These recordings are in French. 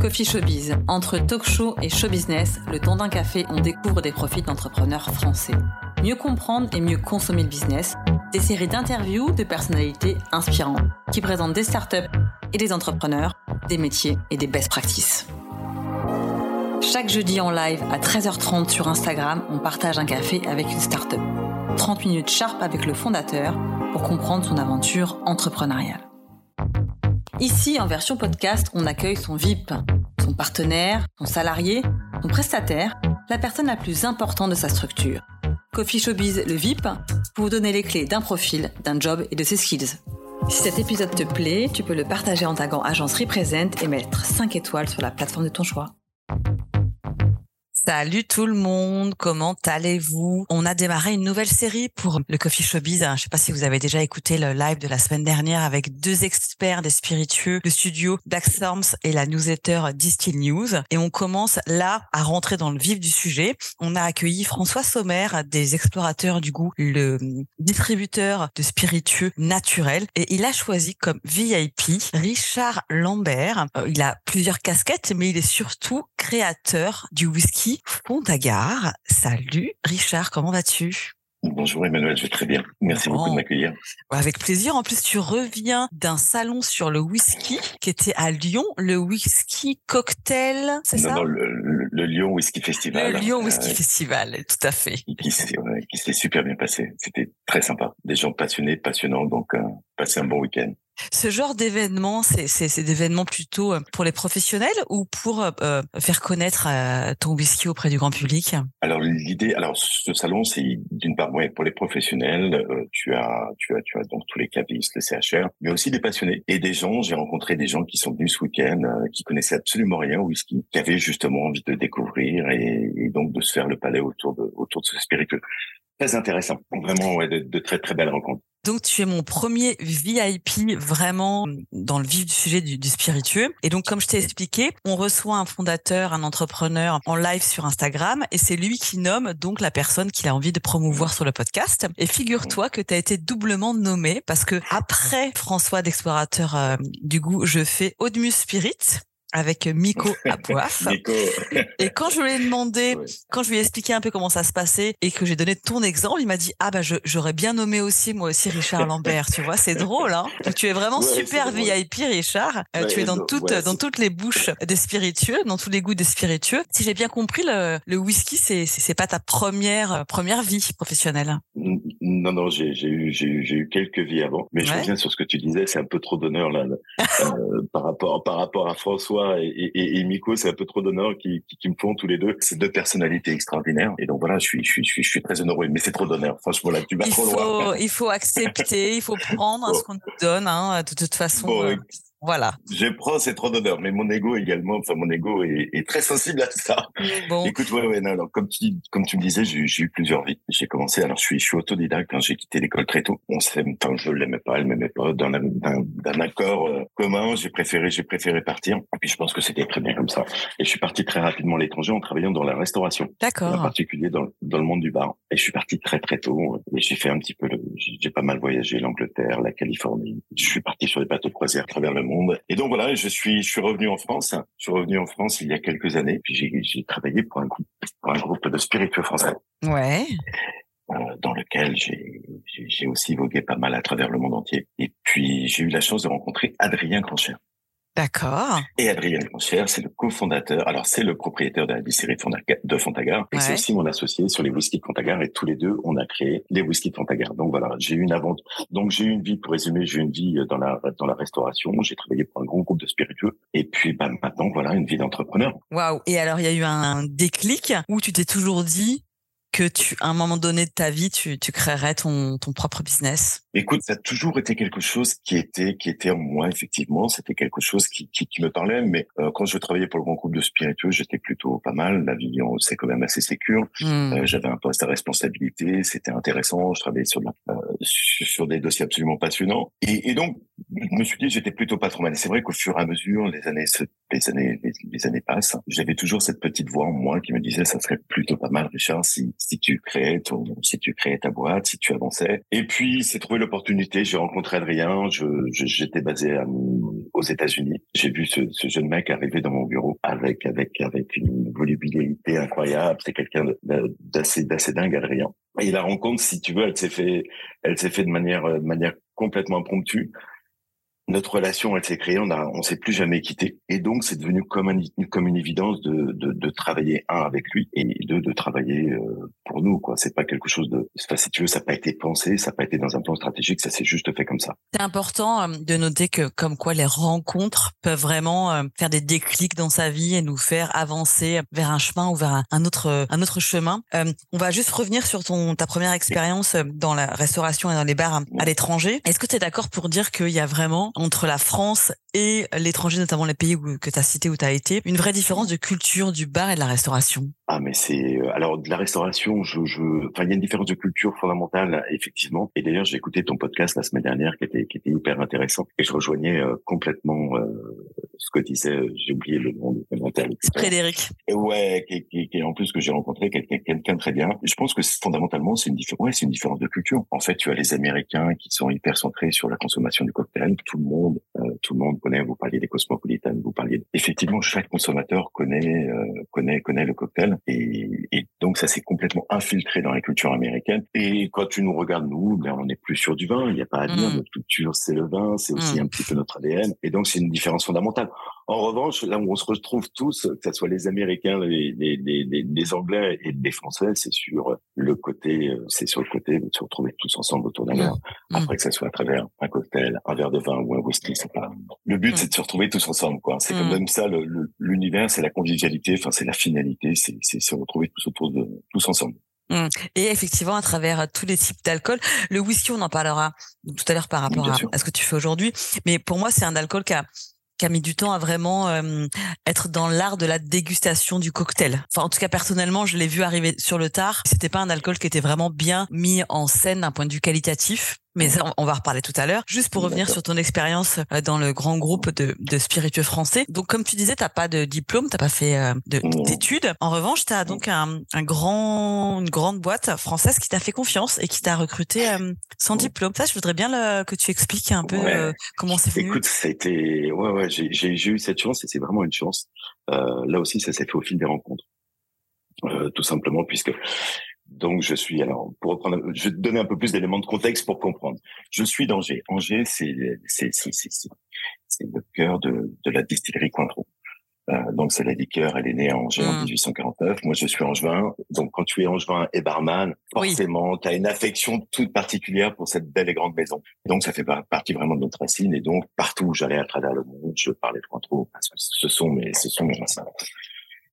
Coffee Showbiz. Entre talk show et show business, le temps d'un café, on découvre des profils d'entrepreneurs français. Mieux comprendre et mieux consommer le business, des séries d'interviews de personnalités inspirantes qui présentent des startups et des entrepreneurs, des métiers et des best practices. Chaque jeudi en live à 13h30 sur Instagram, on partage un café avec une startup. 30 minutes sharp avec le fondateur pour comprendre son aventure entrepreneuriale. Ici, en version podcast, on accueille son VIP, son partenaire, son salarié, son prestataire, la personne la plus importante de sa structure. Coffee Showbiz, le VIP, pour vous donner les clés d'un profil, d'un job et de ses skills. Si cet épisode te plaît, tu peux le partager en tagant Agence Represent et mettre 5 étoiles sur la plateforme de ton choix. Salut tout le monde, comment allez-vous? On a démarré une nouvelle série pour le Coffee Showbiz. Je ne sais pas si vous avez déjà écouté le live de la semaine dernière avec deux experts des spiritueux, le studio Black Storms et la newsletter Distill News. Et on commence là à rentrer dans le vif du sujet. On a accueilli François Sommer des explorateurs du goût, le distributeur de spiritueux naturels. Et il a choisi comme VIP Richard Lambert. Euh, il a plusieurs casquettes, mais il est surtout créateur du whisky Fontagar. Salut Richard, comment vas-tu? Bonjour Emmanuel, je vais très bien. Merci beaucoup de m'accueillir. Avec plaisir. En plus, tu reviens d'un salon sur le whisky qui était à Lyon, le whisky cocktail, c'est ça? Non, le, Lyon Whisky Festival. Le Lyon Whisky Festival, tout à fait. Qui s'est super bien passé. C'était très sympa. Des gens passionnés, passionnants, donc euh, passer un bon week-end. Ce genre d'événement, c'est des événements plutôt euh, pour les professionnels ou pour euh, euh, faire connaître ton whisky auprès du grand public? Alors l'idée, alors ce salon, c'est d'une part pour les professionnels, tu as tu as tu as donc tous les cavistes, le CHR, mais aussi des passionnés et des gens. J'ai rencontré des gens qui sont venus ce week-end, qui connaissaient absolument rien au whisky, qui avaient justement envie de découvrir et, et donc de se faire le palais autour de autour de ce spiritueux. Très intéressant, vraiment ouais, de, très très belles rencontres. Donc, tu es mon premier VIP vraiment dans le vif du sujet du, spiritueux. Et donc, comme je t'ai expliqué, on reçoit un fondateur, un entrepreneur en live sur Instagram et c'est lui qui nomme donc la personne qu'il a envie de promouvoir sur le podcast. Et figure-toi que tu as été doublement nommé parce que après François d'Explorateur euh, du goût, je fais Audmus Spirit avec Miko à et quand je lui ai demandé, quand je lui ai expliqué un peu comment ça se passait et que j'ai donné ton exemple, il m'a dit ah bah j'aurais bien nommé aussi moi aussi Richard Lambert. tu vois, c'est drôle hein. tu es vraiment super VIP Richard. Euh, tu es dans toutes dans toutes les bouches des spiritueux, dans tous les goûts des spiritueux. Si j'ai bien compris, le, le whisky c'est c'est pas ta première première vie professionnelle. Non non, j'ai eu j'ai eu, eu quelques vies avant, mais je reviens sur ce que tu disais, c'est un peu trop d'honneur là, euh, par rapport par rapport à François et, et, et Miko, c'est un peu trop d'honneur qui, qui, qui, me font tous les deux. C'est deux personnalités extraordinaires. Et donc voilà, je suis, je suis, je suis, je suis très honoré. Mais c'est trop d'honneur. Franchement, là, tu vas trop loin. Il faut accepter, il faut prendre ce qu'on nous donne. Hein, de toute façon, euh, voilà. Je prends, c'est trop d'honneur, mais mon ego également, enfin mon ego est, est très sensible à ça. Bon. Écoute, ouais, ouais, non, alors comme tu comme tu me disais, j'ai eu plusieurs vies. J'ai commencé, alors je suis je suis autodidacte. Quand hein, j'ai quitté l'école très tôt, on s'est, enfin je l'aimais pas, elle m'aimait pas. D'un d'un accord euh, commun, j'ai préféré j'ai préféré partir. Et puis je pense que c'était très bien comme ça. Et je suis parti très rapidement à l'étranger en travaillant dans la restauration. D'accord. En particulier dans dans le monde du bar. Et je suis parti très très tôt. Et j'ai fait un petit peu, j'ai pas mal voyagé l'Angleterre, la Californie. Je suis parti sur des bateaux de croisière à travers le monde. Et donc voilà, je suis, je suis revenu en France. Je suis revenu en France il y a quelques années. Puis j'ai travaillé pour un groupe, pour un groupe de spiritueux français. Ouais. Euh, dans lequel j'ai aussi vogué pas mal à travers le monde entier. Et puis j'ai eu la chance de rencontrer Adrien Grancher. D'accord. Et Adrien Conchière, c'est le cofondateur. Alors, c'est le propriétaire de la distillerie de Fontagar. Et c'est aussi mon associé sur les whiskies de Fontagar. Et tous les deux, on a créé les whiskies de Fontagar. Donc voilà, j'ai eu une aventure. Donc j'ai eu une vie, pour résumer, j'ai eu une vie dans la, dans la restauration. J'ai travaillé pour un grand groupe de spiritueux. Et puis, bah, maintenant, voilà, une vie d'entrepreneur. Waouh. Et alors, il y a eu un déclic où tu t'es toujours dit, que tu, à un moment donné de ta vie, tu, tu créerais ton, ton propre business? Écoute, ça a toujours été quelque chose qui était, qui était en moi, effectivement. C'était quelque chose qui, qui, qui me parlait. Mais euh, quand je travaillais pour le grand groupe de spiritueux, j'étais plutôt pas mal. La vie, c'est quand même assez sécure. Hmm. Euh, J'avais un poste à responsabilité. C'était intéressant. Je travaillais sur, euh, sur des dossiers absolument passionnants. Et, et donc, je me suis dit, j'étais plutôt pas trop mal. Et c'est vrai qu'au fur et à mesure, les années se les années les, années passent, j'avais toujours cette petite voix en moi qui me disait ça serait plutôt pas mal Richard si si tu créais ton si tu créais ta boîte, si tu avançais. Et puis c'est trouvé l'opportunité, j'ai rencontré Adrien, j'étais basé aux États-Unis. J'ai vu ce, ce, jeune mec arriver dans mon bureau avec avec avec une volubilité incroyable, c'est quelqu'un d'assez d'assez dingue Adrien. Et la rencontre si tu veux, elle s'est fait elle s'est fait de manière de manière complètement impromptue notre relation, elle s'est créée, on a, on s'est plus jamais quitté. Et donc, c'est devenu comme, un, comme une évidence de, de, de, travailler, un, avec lui, et deux, de travailler euh, pour nous, quoi. C'est pas quelque chose de, enfin, si tu veux, ça n'a pas été pensé, ça n'a pas été dans un plan stratégique, ça s'est juste fait comme ça. C'est important euh, de noter que, comme quoi les rencontres peuvent vraiment euh, faire des déclics dans sa vie et nous faire avancer vers un chemin ou vers un autre, un autre chemin. on va juste revenir sur ton, ta première expérience dans la restauration et dans les bars à l'étranger. Est-ce que tu es d'accord pour dire qu'il y a vraiment entre la France et l'étranger, notamment les pays que tu as cités où tu as été, une vraie différence de culture du bar et de la restauration Ah, mais c'est euh, alors de la restauration, enfin il y a une différence de culture fondamentale effectivement. Et d'ailleurs j'ai écouté ton podcast la semaine dernière qui était qui était hyper intéressant et je rejoignais euh, complètement euh, ce que disait. J'ai oublié le nom de Frédéric. Et ouais, qui, qui, qui, en plus que j'ai rencontré quelqu'un quelqu'un très bien. Je pense que fondamentalement c'est une différence. Ouais, c'est une différence de culture. En fait, tu as les Américains qui sont hyper centrés sur la consommation du cocktail. Tout le monde, tout le monde connaît. Vous parliez des cosmopolitanes, vous parliez. Effectivement, chaque consommateur connaît connaît connaît le cocktail et, et donc ça s'est complètement infiltré dans la culture américaine. Et quand tu nous regardes nous, ben on est plus sur du vin. Il n'y a pas à dire. Mm. Notre culture c'est le vin, c'est aussi mm. un petit peu notre ADN. Et donc c'est une différence fondamentale. En revanche, là où on se retrouve tous, que ce soit les Américains, les, les, les, les Anglais et les Français, c'est sur le côté, c'est sur le côté de se retrouver tous ensemble autour d'un verre. Mm. Après que ça soit à travers un cocktail, un verre de vin ou un whisky, c'est pas. Le but, c'est de se retrouver tous ensemble, quoi. C'est comme même ça, l'univers, c'est la convivialité, enfin, c'est la finalité, c'est se retrouver tous autour de, tous ensemble. Mmh. Et effectivement, à travers tous les types d'alcool, le whisky, on en parlera tout à l'heure par rapport à, ce que tu fais aujourd'hui. Mais pour moi, c'est un alcool qui a, qui a mis du temps à vraiment être dans l'art de la dégustation du cocktail. Enfin, en tout cas, personnellement, je l'ai vu arriver sur le tard. C'était pas un alcool qui était vraiment bien mis en scène d'un point de vue qualitatif mais on va reparler tout à l'heure. Juste pour revenir sur ton expérience euh, dans le grand groupe de, de spiritueux français. Donc, comme tu disais, t'as pas de diplôme, t'as pas fait euh, d'études. En revanche, tu as donc un, un, grand, une grande boîte française qui t'a fait confiance et qui t'a recruté euh, sans diplôme. Ça, je voudrais bien le, que tu expliques un peu comment c'est venu. Écoute, c'était, ouais, ouais, j'ai eu cette chance et c'est vraiment une chance. Euh, là aussi, ça s'est fait au fil des rencontres. Euh, tout simplement puisque donc je suis alors pour reprendre, je vais te donner un peu plus d'éléments de contexte pour comprendre. Je suis d'Angers. Angers, c'est c'est c'est c'est le cœur de de la distillerie Cointreau. Euh, donc c'est la liqueur, elle est née à Angers en 1849. Mmh. Moi je suis angevin. Donc quand tu es angevin et barman, forcément tu as une affection toute particulière pour cette belle et grande maison. Donc ça fait partie vraiment de notre racine et donc partout où j'allais à travers le monde, je parlais de Cointreau parce que ce sont mes ce sont mes racines.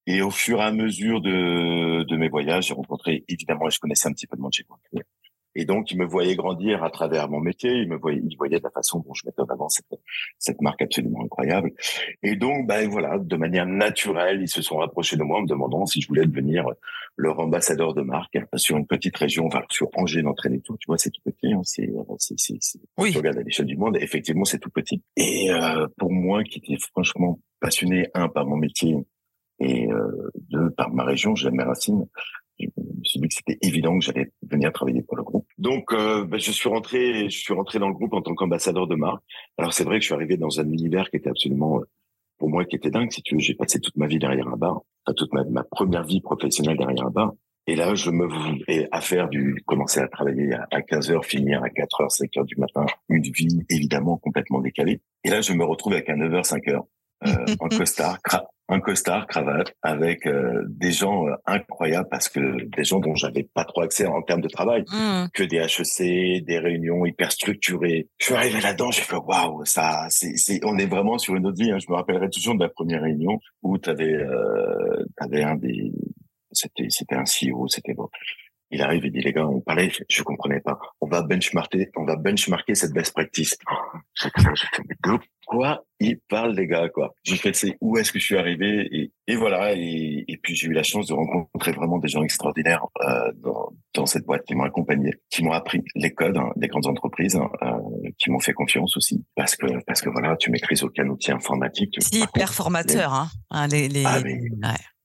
Et au fur et à mesure de, de mes voyages, j'ai rencontré, évidemment, je connaissais un petit peu de monde chez moi. Et donc, ils me voyaient grandir à travers mon métier. Ils me voyaient, ils voyaient de la façon dont je mettais en avant cette, cette marque absolument incroyable. Et donc, ben voilà, de manière naturelle, ils se sont rapprochés de moi en me demandant si je voulais devenir leur ambassadeur de marque sur une petite région, enfin sur Angers, d'entraîner tout. Tu vois, c'est tout petit. Hein, c'est, c'est, c'est, oui. Tu regardes à l'échelle du monde, effectivement, c'est tout petit. Et euh, pour moi, qui était franchement passionné un par mon métier et euh, deux, par ma région, j'aime mes racines. Je me suis dit que c'était évident que j'allais venir travailler pour le groupe. Donc, euh, ben, je suis rentré, je suis rentré dans le groupe en tant qu'ambassadeur de marque. Alors, c'est vrai que je suis arrivé dans un univers qui était absolument, euh, pour moi, qui était dingue. Si tu veux, j'ai passé toute ma vie derrière un bar, toute ma, première vie professionnelle derrière un bar. Et là, je me et à faire du, commencer à travailler à 15 heures, finir à 4 heures, 5 heures du matin, une vie évidemment complètement décalée. Et là, je me retrouve avec un 9 heures, 5 heures, en costard, un costard, cravate, avec euh, des gens euh, incroyables parce que des gens dont j'avais pas trop accès en termes de travail, mmh. que des HEC, des réunions hyper structurées. Je suis arrivé là-dedans, j'ai fait waouh, ça, c'est, on est vraiment sur une autre vie. Hein. Je me rappellerai toujours de la première réunion où tu avais, euh, avais un des, c'était, c'était un CEO, c'était bon. Il arrive, il dit les gars, on parlait, je comprenais pas. On va benchmarker, on va benchmarker cette best practice. Je quoi il parle les gars quoi? Fait c'est où est-ce que je suis arrivé? Et et voilà, et, et puis j'ai eu la chance de rencontrer vraiment des gens extraordinaires euh, dans, dans, cette boîte qui m'ont accompagné, qui m'ont appris les codes hein, des grandes entreprises, hein, euh, qui m'ont fait confiance aussi, parce que parce que voilà, tu maîtrises aucun outil informatique. C'est hyper formateur, hein, hein, les les, ah,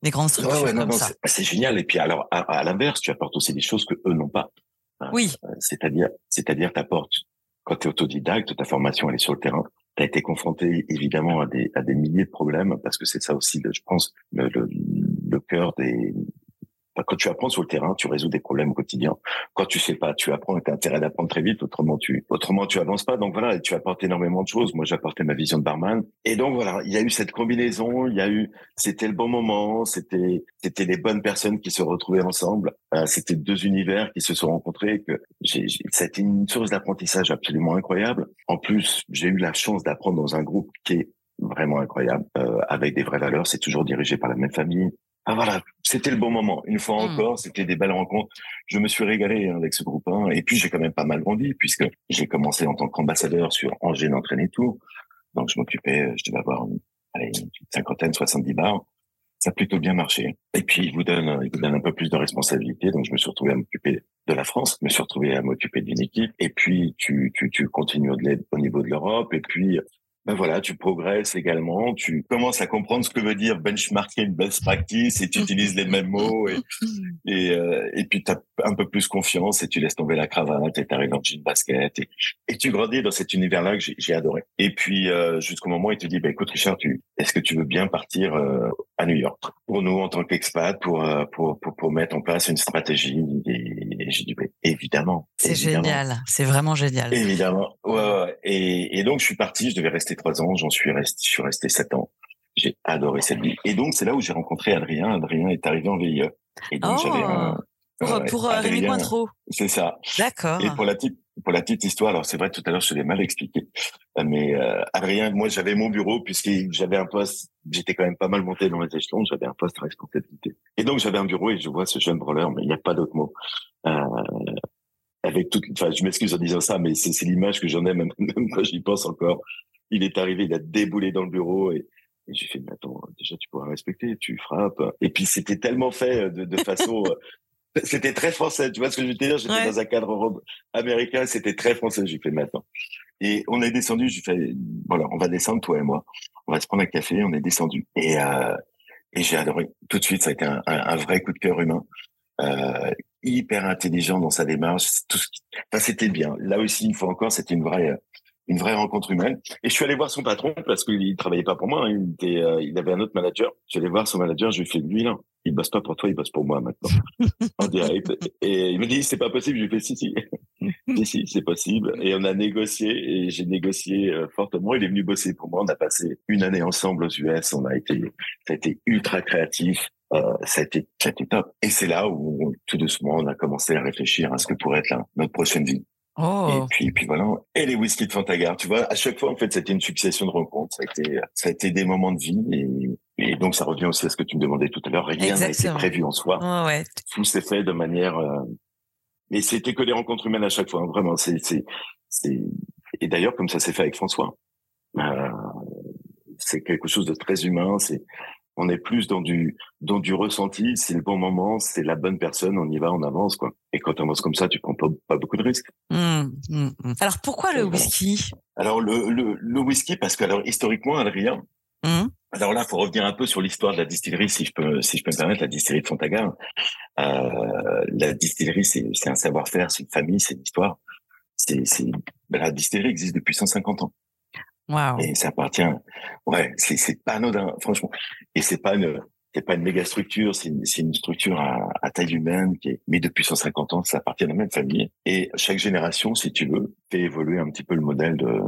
les grandes structures ouais, comme ça. C'est génial. Et puis alors à, à l'inverse, tu apportes aussi des choses que eux n'ont pas. Hein. Oui. C'est-à-dire, c'est-à-dire, t'apportes quand tu es autodidacte, ta formation elle est sur le terrain tu as été confronté évidemment à des, à des milliers de problèmes parce que c'est ça aussi, je pense, le, le, le cœur des, quand tu apprends sur le terrain, tu résous des problèmes quotidiens. Quand tu sais pas, tu apprends et as intérêt d'apprendre très vite, autrement tu, autrement tu avances pas. Donc voilà, tu apportes énormément de choses. Moi, j'ai apporté ma vision de barman. Et donc voilà, il y a eu cette combinaison, il y a eu, c'était le bon moment, c'était, c'était les bonnes personnes qui se retrouvaient ensemble. Euh, c'était deux univers qui se sont rencontrés. J'ai, c'était une source d'apprentissage absolument incroyable. En plus, j'ai eu la chance d'apprendre dans un groupe qui est vraiment incroyable, euh, avec des vraies valeurs. C'est toujours dirigé par la même famille. Ah voilà, c'était le bon moment. Une fois mmh. encore, c'était des belles rencontres. Je me suis régalé hein, avec ce groupe 1. Et puis j'ai quand même pas mal grandi puisque j'ai commencé en tant qu'ambassadeur sur Angers d'entraîner tout. Donc je m'occupais, je devais avoir allez, une cinquantaine, 70 bars. Ça a plutôt bien marché. Et puis il vous donne, il vous donne un peu plus de responsabilité. Donc je me suis retrouvé à m'occuper de la France, je me suis retrouvé à m'occuper d'une équipe. Et puis tu, tu, tu continues au niveau de l'Europe. Et puis ben voilà, tu progresses également, tu commences à comprendre ce que veut dire benchmarking, best practice, et tu utilises les mêmes mots, et, et, euh, et puis tu as un peu plus confiance, et tu laisses tomber la cravate, et tu arrives en jean basket, et, et, tu grandis dans cet univers-là que j'ai adoré. Et puis euh, jusqu'au moment où il te dit, ben écoute Richard, tu, est-ce que tu veux bien partir euh, à New York pour nous en tant qu'expat, pour, pour, pour, pour, mettre en place une stratégie Et, j'ai dit, ben, évidemment. C'est génial, c'est vraiment génial. Évidemment, ouais, ouais. Et, et donc je suis parti, je devais rester trois ans, j'en suis resté, je suis resté sept ans. J'ai adoré cette vie. Et donc, c'est là où j'ai rencontré Adrien. Adrien est arrivé en VIE. Et donc, j'avais un, oh, Pour, pour euh, Rémi Cointreau. C'est ça. D'accord. Et pour la petite, pour la petite histoire, alors c'est vrai, tout à l'heure, je l'ai mal expliqué. Mais euh, Adrien, moi, j'avais mon bureau puisque j'avais un poste, j'étais quand même pas mal monté dans les échelons, j'avais un poste à responsabilité. Et donc, j'avais un bureau et je vois ce jeune branleur, mais il n'y a pas d'autre mot. Euh, avec enfin, je m'excuse en disant ça, mais c'est l'image que j'en ai même, même quand j'y pense encore il est arrivé, il a déboulé dans le bureau et, j'ai fait, mais attends, déjà, tu pourras respecter, tu frappes. Et puis, c'était tellement fait euh, de, façon, euh, c'était très français. Tu vois ce que je veux te dire? J'étais dans un cadre américain, c'était très français. J'ai fait, maintenant. Et on est descendu, j'ai fait, voilà, on va descendre, toi et moi. On va se prendre un café, on est descendu. Et, euh, et j'ai adoré. Tout de suite, ça a été un, un, vrai coup de cœur humain. Euh, hyper intelligent dans sa démarche. Tout ce qui... enfin, c'était bien. Là aussi, une fois encore, c'était une vraie, une vraie rencontre humaine. Et je suis allé voir son patron parce qu'il travaillait pas pour moi. Hein. Il, était, euh, il avait un autre manager. Je suis allé voir son manager. Je lui ai fait lui là, il bosse pas pour toi, il bosse pour moi maintenant en direct. Et il me dit c'est pas possible. Je lui ai fait si si, si si c'est possible. Et on a négocié et j'ai négocié euh, fortement. Il est venu bosser pour moi. On a passé une année ensemble aux US. On a été, ça a été ultra créatif. Euh, ça, a été, ça a été top. Et c'est là où tout doucement on a commencé à réfléchir à ce que pourrait être notre prochaine vie. Oh. Et puis, puis voilà. Et les whisky de Fantagar, tu vois, à chaque fois, en fait, c'était une succession de rencontres. Ça a été, ça a été des moments de vie. Et, et donc, ça revient aussi à ce que tu me demandais tout à l'heure. Rien n'a été prévu en soi. Oh, ouais. Tout s'est fait de manière, euh... mais c'était que des rencontres humaines à chaque fois. Hein, vraiment, c'est, c'est, c'est, et d'ailleurs, comme ça s'est fait avec François. Euh, c'est quelque chose de très humain. C'est, on est plus dans du dans du ressenti. C'est le bon moment, c'est la bonne personne. On y va, on avance quoi. Et quand on avance comme ça, tu prends pas, pas beaucoup de risques. Mmh, mmh, mmh. Alors pourquoi le whisky? Alors le, le, le whisky parce que alors historiquement, Adrien. Alors là, faut revenir un peu sur l'histoire de la distillerie, si je peux, si je peux me permettre, la distillerie de Fontagar. Euh, la distillerie, c'est, un savoir-faire, c'est une famille, c'est une histoire. C'est, c'est, la distillerie existe depuis 150 ans. Et ça appartient. Ouais, c'est c'est pas anodin, franchement. Et c'est pas une c'est pas une méga structure, c'est une, une structure à, à, taille humaine qui est, mais depuis 150 ans, ça appartient à la même famille. Et chaque génération, si tu veux, fait évoluer un petit peu le modèle de,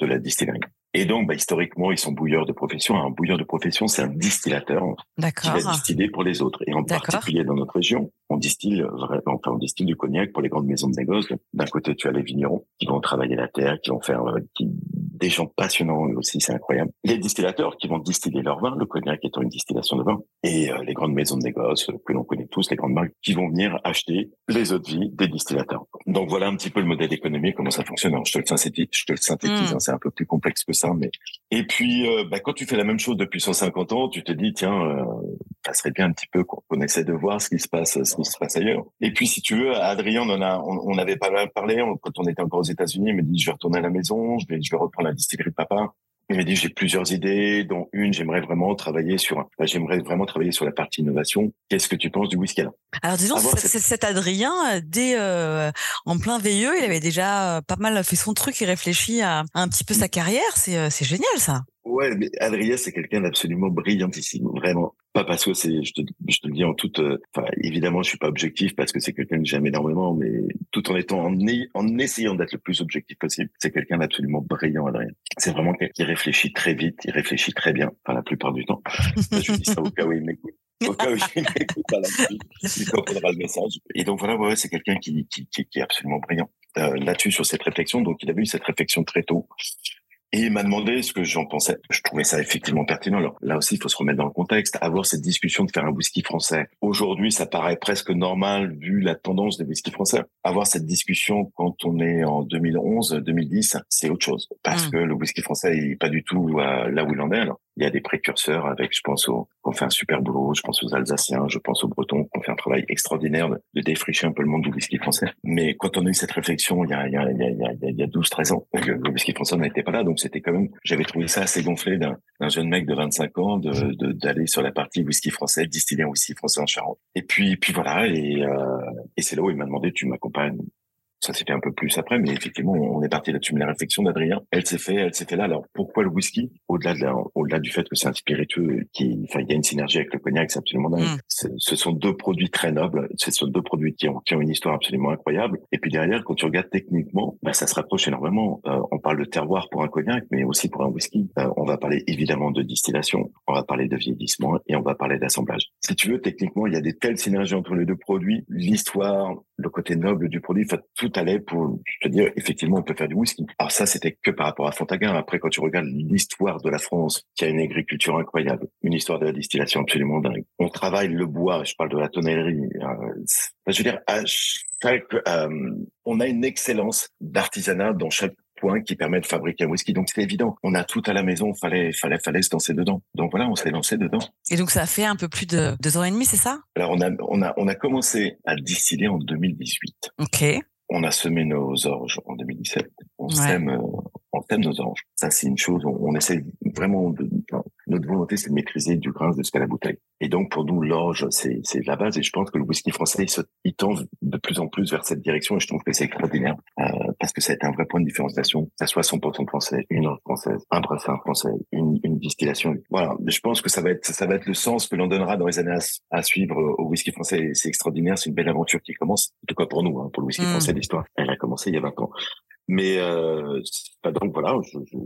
de la distillerie. Et donc, bah, historiquement, ils sont bouilleurs de profession. Un bouilleur de profession, c'est un distillateur qui va distiller pour les autres. Et en particulier dans notre région, on distille enfin, on distille du cognac pour les grandes maisons de négoce. D'un côté, tu as les vignerons qui vont travailler la terre, qui vont faire, qui des gens passionnants aussi, c'est incroyable. Les distillateurs qui vont distiller leur vin, le cognac étant une distillation de vin, et euh, les grandes maisons de négoce que l'on connaît tous, les grandes marques, qui vont venir acheter les eaux de vie des distillateurs. Donc voilà un petit peu le modèle économique, comment ça fonctionne. je te le synthétise, je te le synthétise mmh. hein, c'est un peu plus complexe que ça, mais et puis euh, bah, quand tu fais la même chose depuis 150 ans, tu te dis tiens, euh, ça serait bien un petit peu qu'on essaie de voir ce qui se passe, ce qui se passe ailleurs. Et puis si tu veux, Adrien, on en a, on, avait pas mal parlé quand on était encore aux États-Unis. Il me dit je vais retourner à la maison, je vais, je vais reprendre la distillerie de papa. Il m'a dit j'ai plusieurs idées, dont une j'aimerais vraiment travailler sur, j'aimerais vraiment travailler sur la partie innovation. Qu'est-ce que tu penses du whisky là Alors disons cet Adrien, dès euh, en plein veilleux, il avait déjà euh, pas mal fait son truc, il réfléchit à, un petit peu sa carrière. C'est euh, c'est génial ça. Ouais, mais Adrien, c'est quelqu'un d'absolument brillantissime, vraiment. Pas parce que c'est, je te, je te le dis en toute, enfin, évidemment, je suis pas objectif parce que c'est quelqu'un que j'aime énormément, mais tout en étant, en, essayant d'être le plus objectif possible, c'est quelqu'un d'absolument brillant, Adrien. C'est vraiment quelqu'un qui réfléchit très vite, il réfléchit très bien, enfin, la plupart du temps. je dis ça au cas où il m'écoute. Au cas où il m'écoute à la il comprendra le message. Et donc voilà, ouais, c'est quelqu'un qui, qui, qui, qui, est absolument brillant. Euh, là-dessus sur cette réflexion. Donc, il a eu cette réflexion très tôt. Et il m'a demandé ce que j'en pensais. Je trouvais ça effectivement pertinent. Alors là aussi, il faut se remettre dans le contexte. Avoir cette discussion de faire un whisky français. Aujourd'hui, ça paraît presque normal vu la tendance des whisky français. Avoir cette discussion quand on est en 2011, 2010, c'est autre chose. Parce mmh. que le whisky français est pas du tout euh, là où il en est. Alors, il y a des précurseurs avec, je pense aux, qu'on fait un super boulot, je pense aux Alsaciens, je pense aux Bretons, qu'on fait un travail extraordinaire de, défricher un peu le monde du whisky français. Mais quand on a eu cette réflexion il y a, il y a, il y a, il y a 12, 13 ans, le whisky français n'était pas là, donc c'était quand même, j'avais trouvé ça assez gonflé d'un, jeune mec de 25 ans de, d'aller sur la partie whisky français, distiller un whisky français en Charente. Et puis, puis voilà, et, euh, et c'est là où il m'a demandé, tu m'accompagnes ça s'est fait un peu plus après, mais effectivement, on est parti là-dessus. Mais la réflexion d'Adrien, elle s'est fait, elle s'est fait là. Alors, pourquoi le whisky? Au-delà de au-delà du fait que c'est un spiritueux qui, enfin, il y a une synergie avec le cognac, c'est absolument dingue. Mm. Ce sont deux produits très nobles. Ce sont deux produits qui ont, qui ont une histoire absolument incroyable. Et puis derrière, quand tu regardes techniquement, bah, ça se rapproche énormément. Euh, on parle de terroir pour un cognac, mais aussi pour un whisky. Euh, on va parler évidemment de distillation, on va parler de vieillissement et on va parler d'assemblage. Si tu veux, techniquement, il y a des telles synergies entre les deux produits. L'histoire, le côté noble du produit, tout allait pour te dire, effectivement, on peut faire du whisky. Alors ça, c'était que par rapport à Fontaguin. Après, quand tu regardes l'histoire de la France, qui a une agriculture incroyable, une histoire de la distillation absolument dingue. On travaille le bois, je parle de la tonnellerie. Euh, je veux dire, à chaque, euh, on a une excellence d'artisanat dans chaque point qui permet de fabriquer un whisky. Donc c'est évident, on a tout à la maison, fallait fallait fallait se lancer dedans. Donc voilà, on s'est lancé dedans. Et donc ça a fait un peu plus de deux ans et demi, c'est ça? Alors on a on a on a commencé à distiller en 2018. Ok. On a semé nos orges en 2017. On sème euh, on sème nos orges. Ça c'est une chose. On, on essaie vraiment de, notre volonté, c'est de maîtriser du grain jusqu'à la bouteille. Et donc, pour nous, l'orge, c'est, c'est la base. Et je pense que le whisky français, il, il tend de plus en plus vers cette direction. Et je trouve que c'est extraordinaire euh, parce que ça a été un vrai point de différenciation. Ça soit 100% français, une orge française, un brassin français, une, une, distillation. Voilà. Je pense que ça va être, ça va être le sens que l'on donnera dans les années à, suivre au whisky français. C'est extraordinaire. C'est une belle aventure qui commence. En tout cas pour nous, hein, pour le whisky mmh. français, l'histoire. Elle a commencé il y a 20 ans. Mais euh, donc voilà. Je, je,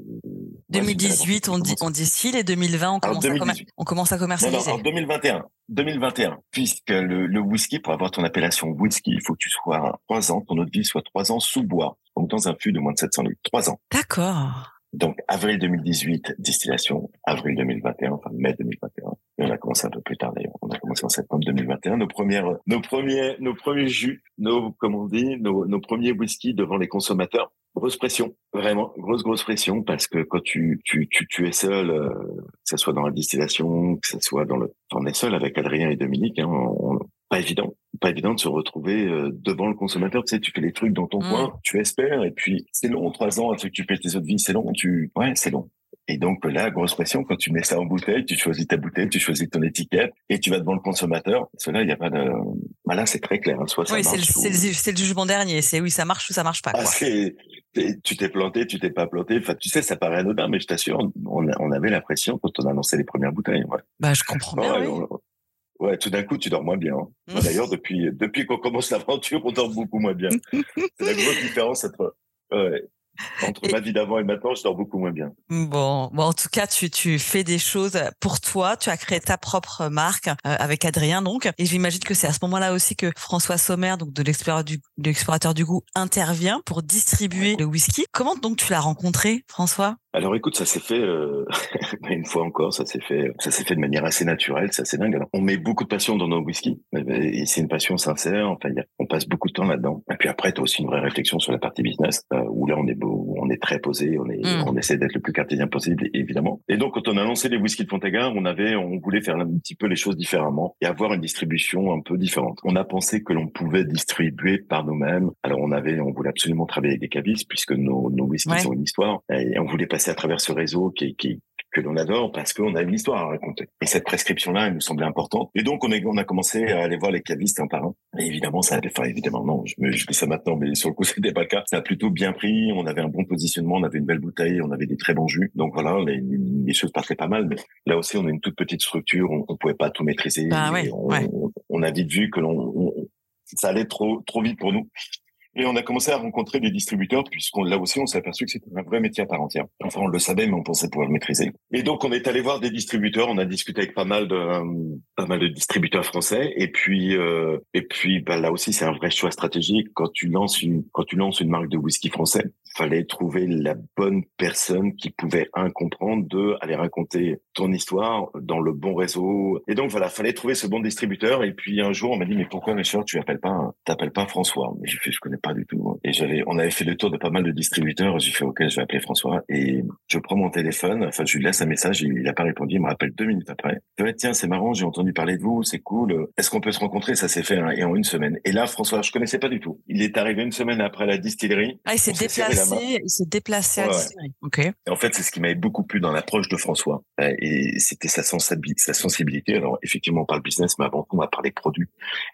2018, on, dit, on distille et 2020, on commence, à, on commence à commercialiser. en 2021, 2021, puisque le, le, whisky, pour avoir ton appellation whisky, il faut que tu sois trois ans, ton eau de vie soit trois ans sous bois, donc dans un fût de moins de 700 litres. Trois ans. D'accord. Donc avril 2018, distillation, avril 2021, enfin mai 2021. On a commencé un peu plus tard d'ailleurs. On a commencé en septembre 2021. Nos premières, nos premiers, nos premiers jus, nos, comme on dit, nos, nos premiers whisky devant les consommateurs. Grosse pression, vraiment grosse grosse pression parce que quand tu tu tu, tu es seul, euh, que ce soit dans la distillation, que ce soit dans le, on est seul avec Adrien et Dominique, hein, on, pas évident, pas évident de se retrouver euh, devant le consommateur. Tu sais, tu fais les trucs dans ton mmh. coin, tu espères, et puis c'est long, trois ans à t'occuper tes autres vies, c'est long. Tu, ouais, c'est long. Et donc là, grosse pression, quand tu mets ça en bouteille, tu choisis ta bouteille, tu choisis ton étiquette et tu vas devant le consommateur. Cela, il n'y a pas de. Voilà, c'est très clair. Hein. Soit oui, c'est le, le, jugement dernier. C'est oui, ça marche ou ça marche pas. Ah, tu t'es planté, tu t'es pas planté. Enfin, tu sais, ça paraît anodin, mais je t'assure, on, on, avait l'impression quand on a lancé les premières bouteilles. Ouais. Bah, je comprends bien. oui. Ouais, tout d'un coup, tu dors moins bien. Hein. D'ailleurs, depuis depuis qu'on commence l'aventure, on dort beaucoup moins bien. c'est la grosse différence entre. Ouais, Entre ma vie d'avant et maintenant, je dors beaucoup moins bien. Bon, bon en tout cas, tu, tu fais des choses pour toi. Tu as créé ta propre marque euh, avec Adrien, donc. Et j'imagine que c'est à ce moment-là aussi que François Sommer, donc de l'explorateur du, du goût, intervient pour distribuer le whisky. Comment donc tu l'as rencontré, François? Alors écoute, ça s'est fait euh, une fois encore, ça s'est fait, ça s'est fait de manière assez naturelle, c'est assez dingue. Alors, on met beaucoup de passion dans nos whisky, et c'est une passion sincère. Enfin, on passe beaucoup de temps là-dedans. Et puis après, tu as aussi une vraie réflexion sur la partie business, euh, où là, on est beau, on est très posé, on est, mm. on essaie d'être le plus cartésien possible, évidemment. Et donc, quand on a lancé les whisky de Fontagar, on avait, on voulait faire un petit peu les choses différemment et avoir une distribution un peu différente. On a pensé que l'on pouvait distribuer par nous-mêmes. Alors, on avait, on voulait absolument travailler avec des cavistes puisque nos, nos whiskies ont une histoire et on voulait passer à travers ce réseau qui, qui que l'on adore parce qu'on a une histoire à raconter. Et cette prescription-là, elle nous semblait importante. Et donc, on, on a commencé à aller voir les cavistes un par un. Et évidemment, ça a, enfin, évidemment, non, je, me, je dis ça maintenant, mais sur le coup, c'était pas le cas. Ça a plutôt bien pris. On avait un bon positionnement, on avait une belle bouteille, on avait des très bons jus. Donc voilà, les, les choses partaient pas mal. Mais là aussi, on a une toute petite structure, on, on pouvait pas tout maîtriser. Bah on, on, a vite vu que l'on, ça allait trop, trop vite pour nous. Et on a commencé à rencontrer des distributeurs, puisqu'on là aussi, on s'est aperçu que c'était un vrai métier à part entière. Enfin, on le savait, mais on pensait pouvoir le maîtriser. Et donc, on est allé voir des distributeurs. On a discuté avec pas mal de pas mal de distributeurs français. Et puis, euh, et puis, bah, là aussi, c'est un vrai choix stratégique. Quand tu lances une quand tu lances une marque de whisky français, fallait trouver la bonne personne qui pouvait un comprendre, deux aller raconter ton histoire dans le bon réseau. Et donc voilà, fallait trouver ce bon distributeur. Et puis un jour, on m'a dit mais pourquoi Richard, tu appelles pas t'appelles pas François? Mais j'ai fait je connais pas du tout. Et j'avais, on avait fait le tour de pas mal de distributeurs. J'ai fait ok, je vais appeler François. Et je prends mon téléphone. Enfin, je lui laisse un message. Il, il a pas répondu. Il me rappelle deux minutes après. Je dis, tiens, c'est marrant. J'ai entendu parler de vous. C'est cool. Est-ce qu'on peut se rencontrer? Ça s'est fait hein, et en une semaine. Et là, François, je connaissais pas du tout. Il est arrivé une semaine après la distillerie. Ah, il s'est déplacé il s'est déplacé à Ok. en fait, c'est ce qui m'avait beaucoup plu dans l'approche de François. Euh, et c'était sa, sensibilité, sa sensibilité. Alors, effectivement, on parle business, mais avant tout, on va parler produit.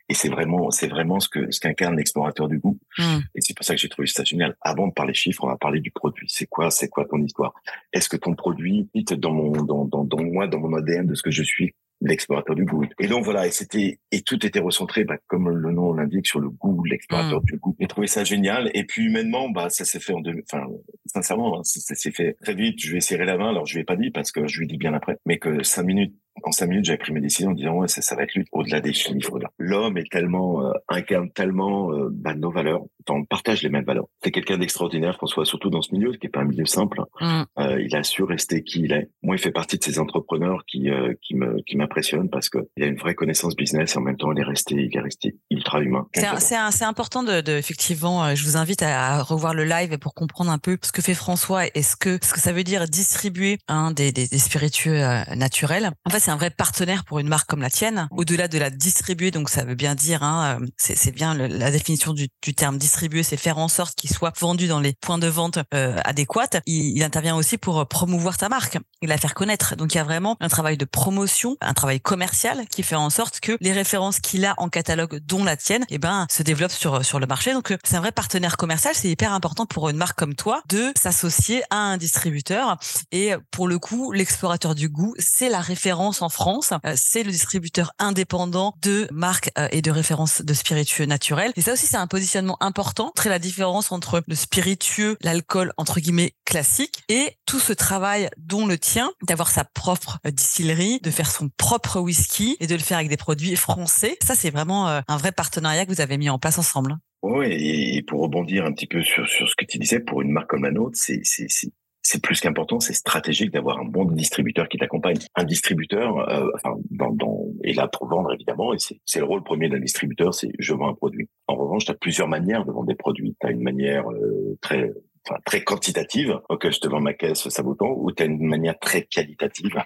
Et c'est vraiment, c'est vraiment ce que, ce qu'incarne l'explorateur du goût. Hmm. Et c'est pour ça que j'ai trouvé ça génial. Avant de parler chiffres, on va parler du produit. C'est quoi, c'est quoi ton histoire? Est-ce que ton produit, dans mon, dans, dans, dans moi, dans mon ADN de ce que je suis, l'explorateur du goût. Et donc voilà, et c'était et tout était recentré, bah, comme le nom l'indique, sur le goût, l'explorateur mm. du goût. J'ai trouvé ça génial. Et puis humainement, bah ça s'est fait en deux, enfin sincèrement, hein, ça, s'est fait très vite. Je lui ai serré la main. Alors je lui ai pas dit parce que je lui ai dit bien après, mais que cinq minutes en cinq minutes, j'avais pris mes décisions en disant ouais, ça, ça va être lui au-delà des chiffres. L'homme est tellement euh, incarne tellement euh, bah, nos valeurs. On partage les mêmes valeurs. C'est quelqu'un d'extraordinaire, François, surtout dans ce milieu, qui est pas un milieu simple. Mm. Euh, il a su rester qui il est. Moi, il fait partie de ces entrepreneurs qui euh, qui me qui m'impressionnent parce que il a une vraie connaissance business et en même temps, il est resté il est resté ultra humain. C'est c'est important de, de, effectivement. Euh, je vous invite à, revoir le live pour comprendre un peu ce que fait François et ce que ce que ça veut dire distribuer hein, des, des, des spiritueux naturels. En fait, c'est un vrai partenaire pour une marque comme la tienne. Au-delà de la distribuer, donc ça veut bien dire, hein, euh, c'est bien la définition du, du, terme distribuer, c'est faire en sorte qu'il soit vendu dans les points de vente euh, adéquats. Il, il, intervient aussi pour euh, promouvoir ta marque la faire connaître. Donc il y a vraiment un travail de promotion, un travail commercial qui fait en sorte que les références qu'il a en catalogue, dont la tienne, eh ben se développent sur sur le marché. Donc c'est un vrai partenaire commercial. C'est hyper important pour une marque comme toi de s'associer à un distributeur. Et pour le coup, l'explorateur du goût, c'est la référence en France. Euh, c'est le distributeur indépendant de marques euh, et de références de spiritueux naturels. Et ça aussi, c'est un positionnement important. Très la différence entre le spiritueux, l'alcool entre guillemets classique et tout ce travail dont le tien, d'avoir sa propre euh, distillerie, de faire son propre whisky et de le faire avec des produits français. Ça, c'est vraiment un vrai partenariat que vous avez mis en place ensemble. Oui, et pour rebondir un petit peu sur, sur ce que tu disais, pour une marque comme la nôtre, c'est c'est plus qu'important, c'est stratégique d'avoir un bon distributeur qui t'accompagne. Un distributeur, euh, enfin, dans, dans, est là pour vendre évidemment, et c'est le rôle premier d'un distributeur, c'est je vends un produit. En revanche, tu as plusieurs manières de vendre des produits. Tu as une manière euh, très très quantitative, ok, je te vends ma caisse, ça vaut tant, ou tu as une manière très qualitative.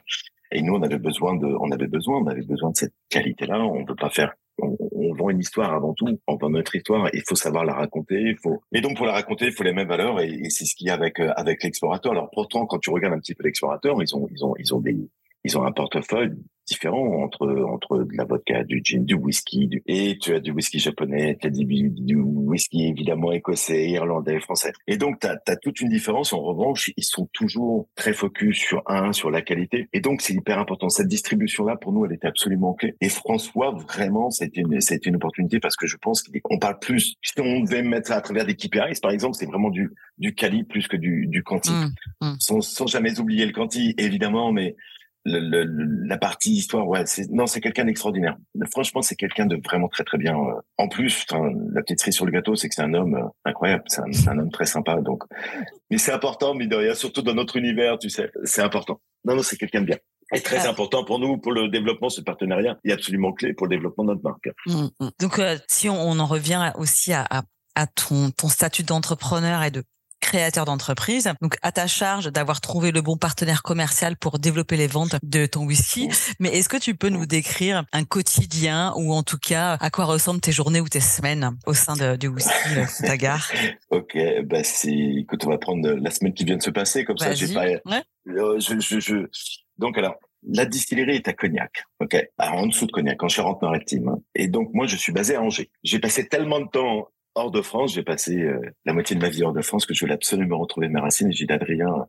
Et nous, on avait besoin de, on avait besoin, on avait besoin de cette qualité-là. On peut pas faire on, on, vend une histoire avant tout, on vend notre histoire, il faut savoir la raconter, il faut et donc pour la raconter, il faut les mêmes valeurs et, et c'est ce qu'il y a avec euh, avec l'explorateur. Alors pourtant, quand tu regardes un petit peu l'explorateur, ils ont ils ont ils ont des ils ont un portefeuille différents entre entre de la vodka, du gin, du whisky, du... et tu as du whisky japonais, tu as du, du, whisky évidemment écossais, irlandais, français. Et donc tu as, toute une différence. En revanche, ils sont toujours très focus sur un, sur la qualité. Et donc c'est hyper important. Cette distribution là, pour nous, elle était absolument clé. Et François, vraiment, c'était une c'était une opportunité parce que je pense qu'on parle plus. Si on devait mettre à travers des KPIs, par exemple, c'est vraiment du du quali plus que du du quanti, mmh, mmh. sans, sans jamais oublier le quanti, évidemment, mais le, la partie histoire, ouais, c'est non, c'est quelqu'un d'extraordinaire. Franchement, c'est quelqu'un de vraiment très très bien. Euh. En plus, la petite cerise sur le gâteau, c'est que c'est un homme euh, incroyable. C'est un, un, homme très sympa. Donc, mais c'est important, mais de surtout dans notre univers, tu sais, c'est important. Non, non, c'est quelqu'un de bien. Et très ah. important pour nous, pour le développement, ce partenariat est absolument clé pour le développement de notre marque. Mmh, mmh. Donc, euh, si on, on, en revient aussi à, à, à ton, ton statut d'entrepreneur et de créateur d'entreprise. Donc, à ta charge d'avoir trouvé le bon partenaire commercial pour développer les ventes de ton whisky. Mais est-ce que tu peux nous décrire un quotidien ou en tout cas à quoi ressemblent tes journées ou tes semaines au sein de, du whisky euh, gare? Ok, bah c'est, écoute, on va prendre la semaine qui vient de se passer comme ça. J'ai pas. Euh, je, je, je... Donc alors, la distillerie est à Cognac, ok, en dessous de Cognac, en Charente-Maritime. Et donc moi, je suis basé à Angers. J'ai passé tellement de temps hors de France. J'ai passé euh, la moitié de ma vie hors de France que je voulais absolument retrouver mes racines. Et j'ai dit Adrien,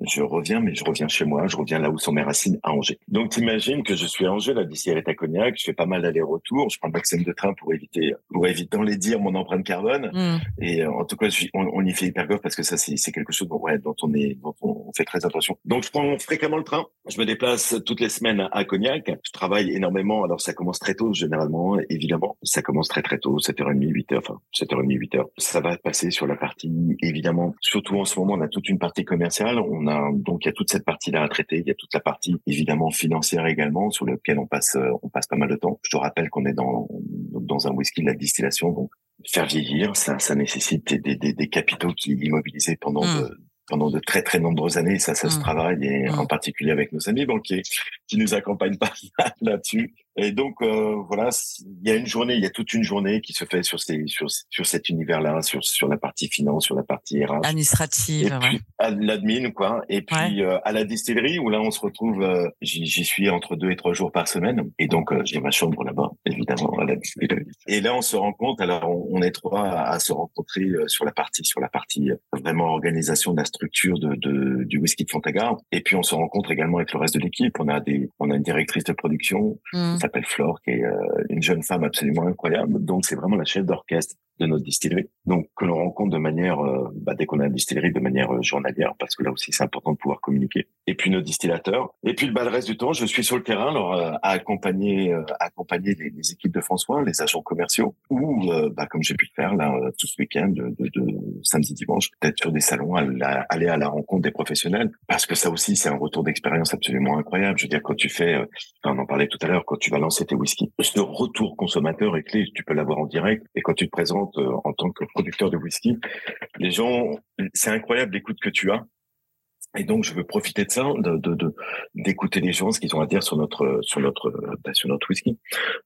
je reviens, mais je reviens chez moi, je reviens là où sont mes racines, à Angers. Donc, t'imagines que je suis à Angers, là, d'ici à Cognac, je fais pas mal d'allers-retours, je prends le maximum de train pour éviter, pour éviter les dire mon empreinte carbone. Mm. Et euh, en tout cas, on, on, y fait hyper gaffe parce que ça, c'est quelque chose dont, ouais, dont on est, dont on fait très attention. Donc, je prends fréquemment le train. Je me déplace toutes les semaines à Cognac. Je travaille énormément. Alors, ça commence très tôt, généralement, évidemment. Ça commence très, très tôt, 7h30, 8h, enfin, 7h30, 8h. Ça va passer sur la partie, évidemment, surtout en ce moment, on a toute une partie commerciale. On a, donc, il y a toute cette partie-là à traiter. Il y a toute la partie, évidemment, financière également, sur laquelle on passe, euh, on passe pas mal de temps. Je te rappelle qu'on est dans, dans un whisky de la distillation, donc faire vieillir, ça, ça nécessite des, des, des capitaux qui immobilisés pendant mmh. de, pendant de très très nombreuses années. Ça, ça se mmh. travaille et mmh. en particulier avec nos amis banquiers qui nous accompagnent pas là-dessus. Et donc euh, voilà, il y a une journée, il y a toute une journée qui se fait sur ces sur sur cet univers-là, sur sur la partie finance, sur la partie RH, administrative, et puis à l'admin quoi. Et puis euh, à la distillerie où là on se retrouve, euh, j'y suis entre deux et trois jours par semaine. Et donc j'ai ma chambre là-bas, évidemment à la distillerie. Et là on se rend compte, alors on, est trois à, se rencontrer sur la partie sur la partie vraiment organisation de la structure de, de du whisky de Fontagar. Et puis on se rencontre également avec le reste de l'équipe. On a des on a une directrice de production. Mmh s'appelle Flore, qui est euh, une jeune femme absolument incroyable. Donc, c'est vraiment la chef d'orchestre de notre distillerie. Donc, que l'on rencontre de manière, euh, bah, dès qu'on a une distillerie, de manière euh, journalière, parce que là aussi, c'est important de pouvoir communiquer. Et puis, nos distillateurs. Et puis, bah, le reste du temps, je suis sur le terrain, alors, à accompagner, accompagner les, les, équipes de François, les agents commerciaux, ou, bah, comme j'ai pu le faire, là, tout ce week-end, de, de, de, samedi, dimanche, peut-être sur des salons, aller à la rencontre des professionnels, parce que ça aussi, c'est un retour d'expérience absolument incroyable. Je veux dire, quand tu fais, on en parlait tout à l'heure, quand tu vas lancer tes whisky, ce retour consommateur est clé, tu peux l'avoir en direct, et quand tu te présentes euh, en tant que producteur de whisky. Les gens, c'est incroyable l'écoute que tu as. Et donc, je veux profiter de ça, de, d'écouter les gens, ce qu'ils ont à dire sur notre, sur notre, bah, sur notre whisky.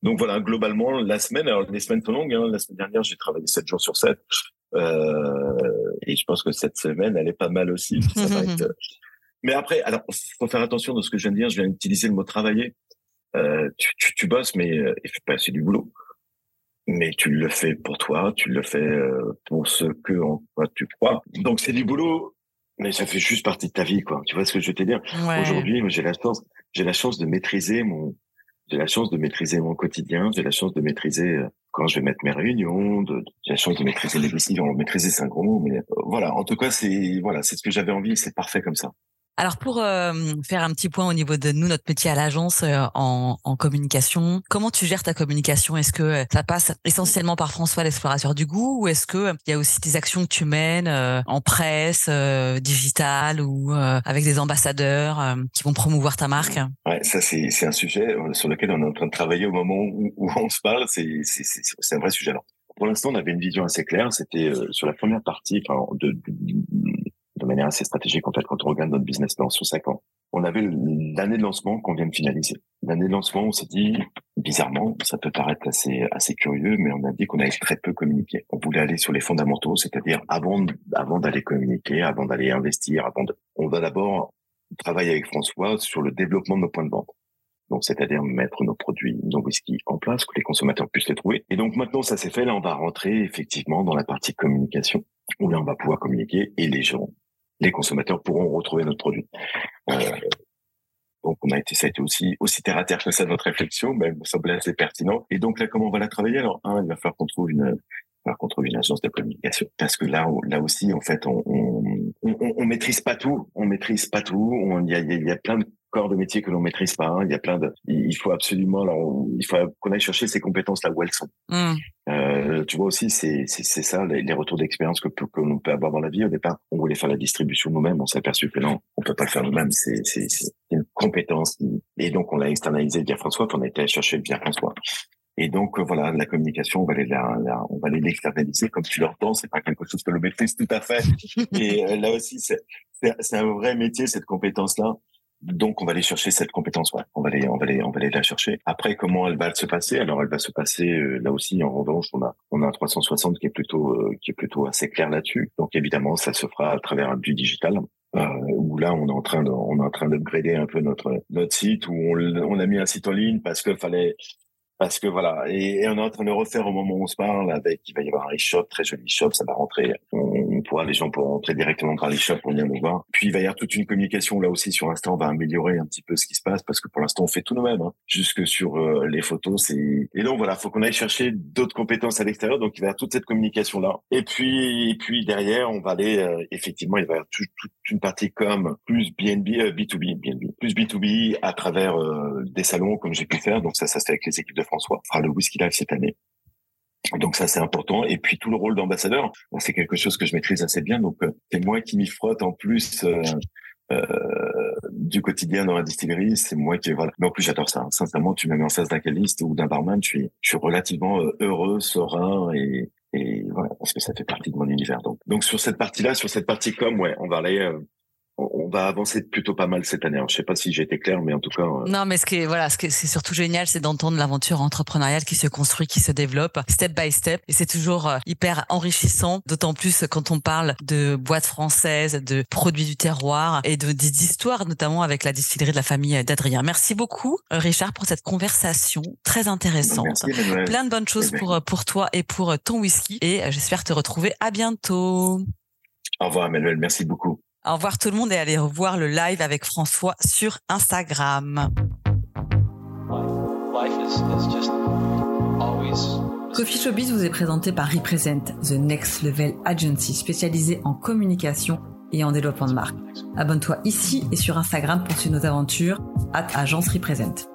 Donc voilà, globalement, la semaine, alors les semaines sont longues. Hein. La semaine dernière, j'ai travaillé 7 jours sur 7. Euh, et je pense que cette semaine, elle est pas mal aussi. Mais après, alors, faut faire attention de ce que je viens de dire. Je viens d'utiliser le mot travailler. Euh, tu, tu, tu, bosses, mais euh, pas c'est du boulot mais tu le fais pour toi, tu le fais euh, pour ce que en quoi tu crois. Donc c'est du boulot, mais ça fait juste partie de ta vie, quoi. Tu vois ce que je veux te dire? Aujourd'hui, j'ai la chance, j'ai la chance de maîtriser mon, j'ai la chance de maîtriser mon quotidien, j'ai la chance de maîtriser euh, quand je vais mettre mes réunions, de, j'ai la chance de maîtriser les décisions. Maîtriser, c'est un gros mot, mais euh, voilà. En tout cas, c'est voilà, c'est ce que j'avais envie, c'est parfait comme ça. Alors pour euh, faire un petit point au niveau de nous, notre métier à l'agence euh, en, en, communication, comment tu gères ta communication? Est-ce que euh, ça passe essentiellement par François l'explorateur du goût ou est-ce que il y a aussi des actions que tu mènes en presse, digitale ou avec des ambassadeurs qui vont promouvoir ta marque? Ouais, ça c'est un sujet sur lequel on est en train de travailler au moment où, où on se parle. C'est un vrai sujet. Alors pour l'instant, on avait une vision assez claire. C'était sur la première partie, enfin, de, de manière assez stratégique en quand on regarde notre business plan sur cinq ans. On avait l'année de lancement qu'on vient de finaliser. L'année de lancement, on s'est dit bizarrement, ça peut paraître assez assez curieux, mais on a dit qu'on avait très peu communiqué. On voulait aller sur les fondamentaux, c'est-à-dire avant avant d'aller communiquer, avant d'aller investir, avant de, on va d'abord travailler avec François sur le développement de nos points de vente. Donc, c'est-à-dire mettre nos produits, nos whisky en place, que les consommateurs puissent les trouver. Et donc, maintenant, ça s'est fait. Là, on va rentrer effectivement dans la partie communication, où là, on va pouvoir communiquer et les gens, les consommateurs pourront retrouver notre produit. Euh, donc, on a été, ça a été aussi, aussi terre à terre que ça, notre réflexion, mais elle me semblait assez pertinent. Et donc, là, comment on va la travailler? Alors, un, il va falloir qu'on trouve une, qu'on trouve une agence de communication. Parce que là, là aussi, en fait, on, on, on, on maîtrise pas tout. On maîtrise pas tout. Il y a, y a plein de corps de métier que l'on maîtrise pas. Hein. Il y a plein de, il faut absolument, alors, il faut qu'on aille chercher ces compétences là où elles sont. Mmh. Euh, tu vois aussi, c'est c'est ça les, retours d'expérience que que l'on peut avoir dans la vie. Au départ, on voulait faire la distribution nous-mêmes, on s'est aperçu que non, on peut pas le faire nous-mêmes. C'est c'est une compétence. Et donc on l'a externalisé via François, qu'on a été chercher via François. Et donc euh, voilà, la communication, on va aller la, on va aller l'externaliser comme tu l'entends. C'est pas quelque chose que l'on maîtrise tout à fait. Et euh, là aussi, c'est c'est un vrai métier cette compétence-là. Donc, on va aller chercher cette compétence. Ouais. On va aller, on va aller, on va aller la chercher. Après, comment elle va se passer? Alors, elle va se passer euh, là aussi. En revanche, on a, on a un 360 qui est plutôt, euh, qui est plutôt assez clair là-dessus. Donc, évidemment, ça se fera à travers du digital. Euh, où là, on est en train de, on est en train d'upgrader un peu notre notre site où on, on a mis un site en ligne parce qu'il fallait parce que voilà, et, on est en train de refaire au moment où on se parle avec, il va y avoir un e-shop, très joli e-shop, ça va rentrer, on, pourra, les gens pourront rentrer directement dans l'e-shop pour venir nous voir. Puis il va y avoir toute une communication là aussi sur Insta, on va améliorer un petit peu ce qui se passe parce que pour l'instant on fait tout nous-mêmes, hein. jusque sur euh, les photos, c'est, et donc voilà, faut qu'on aille chercher d'autres compétences à l'extérieur, donc il va y avoir toute cette communication là. Et puis, et puis derrière, on va aller, euh, effectivement, il va y avoir toute, une partie comme plus BNB, euh, B2B, BNB, plus B2B à travers des salons comme j'ai pu faire, donc ça, ça c'est avec les équipes de François fera le Whisky Live cette année. Donc ça c'est important. Et puis tout le rôle d'ambassadeur, c'est quelque chose que je maîtrise assez bien. Donc euh, c'est moi qui m'y frotte en plus euh, euh, du quotidien dans la distillerie. C'est moi qui voilà. Mais en plus j'adore ça. Sincèrement, tu me mets en face d'un caviste ou d'un barman, je suis, je suis relativement heureux, serein et, et voilà parce que ça fait partie de mon univers. Donc donc sur cette partie-là, sur cette partie com, ouais, on va aller on va avancer plutôt pas mal cette année. Je je sais pas si j'ai été clair, mais en tout cas. Euh, non, mais ce qui est voilà, ce qui c'est surtout génial, c'est d'entendre l'aventure entrepreneuriale qui se construit, qui se développe step by step, et c'est toujours euh, hyper enrichissant. D'autant plus quand on parle de boîtes françaises, de produits du terroir et de d'histoires, notamment avec la distillerie de la famille d'Adrien. Merci beaucoup, euh, Richard, pour cette conversation très intéressante. Merci, Plein de bonnes choses pour pour toi et pour ton whisky, et j'espère te retrouver à bientôt. Au revoir, Emmanuel. Merci beaucoup. Au revoir tout le monde et allez revoir le live avec François sur Instagram. Coffee Showbiz vous est présenté par Represent, The Next Level Agency spécialisée en communication et en développement de marque. Abonne-toi ici et sur Instagram pour suivre nos aventures. At Agence Represent.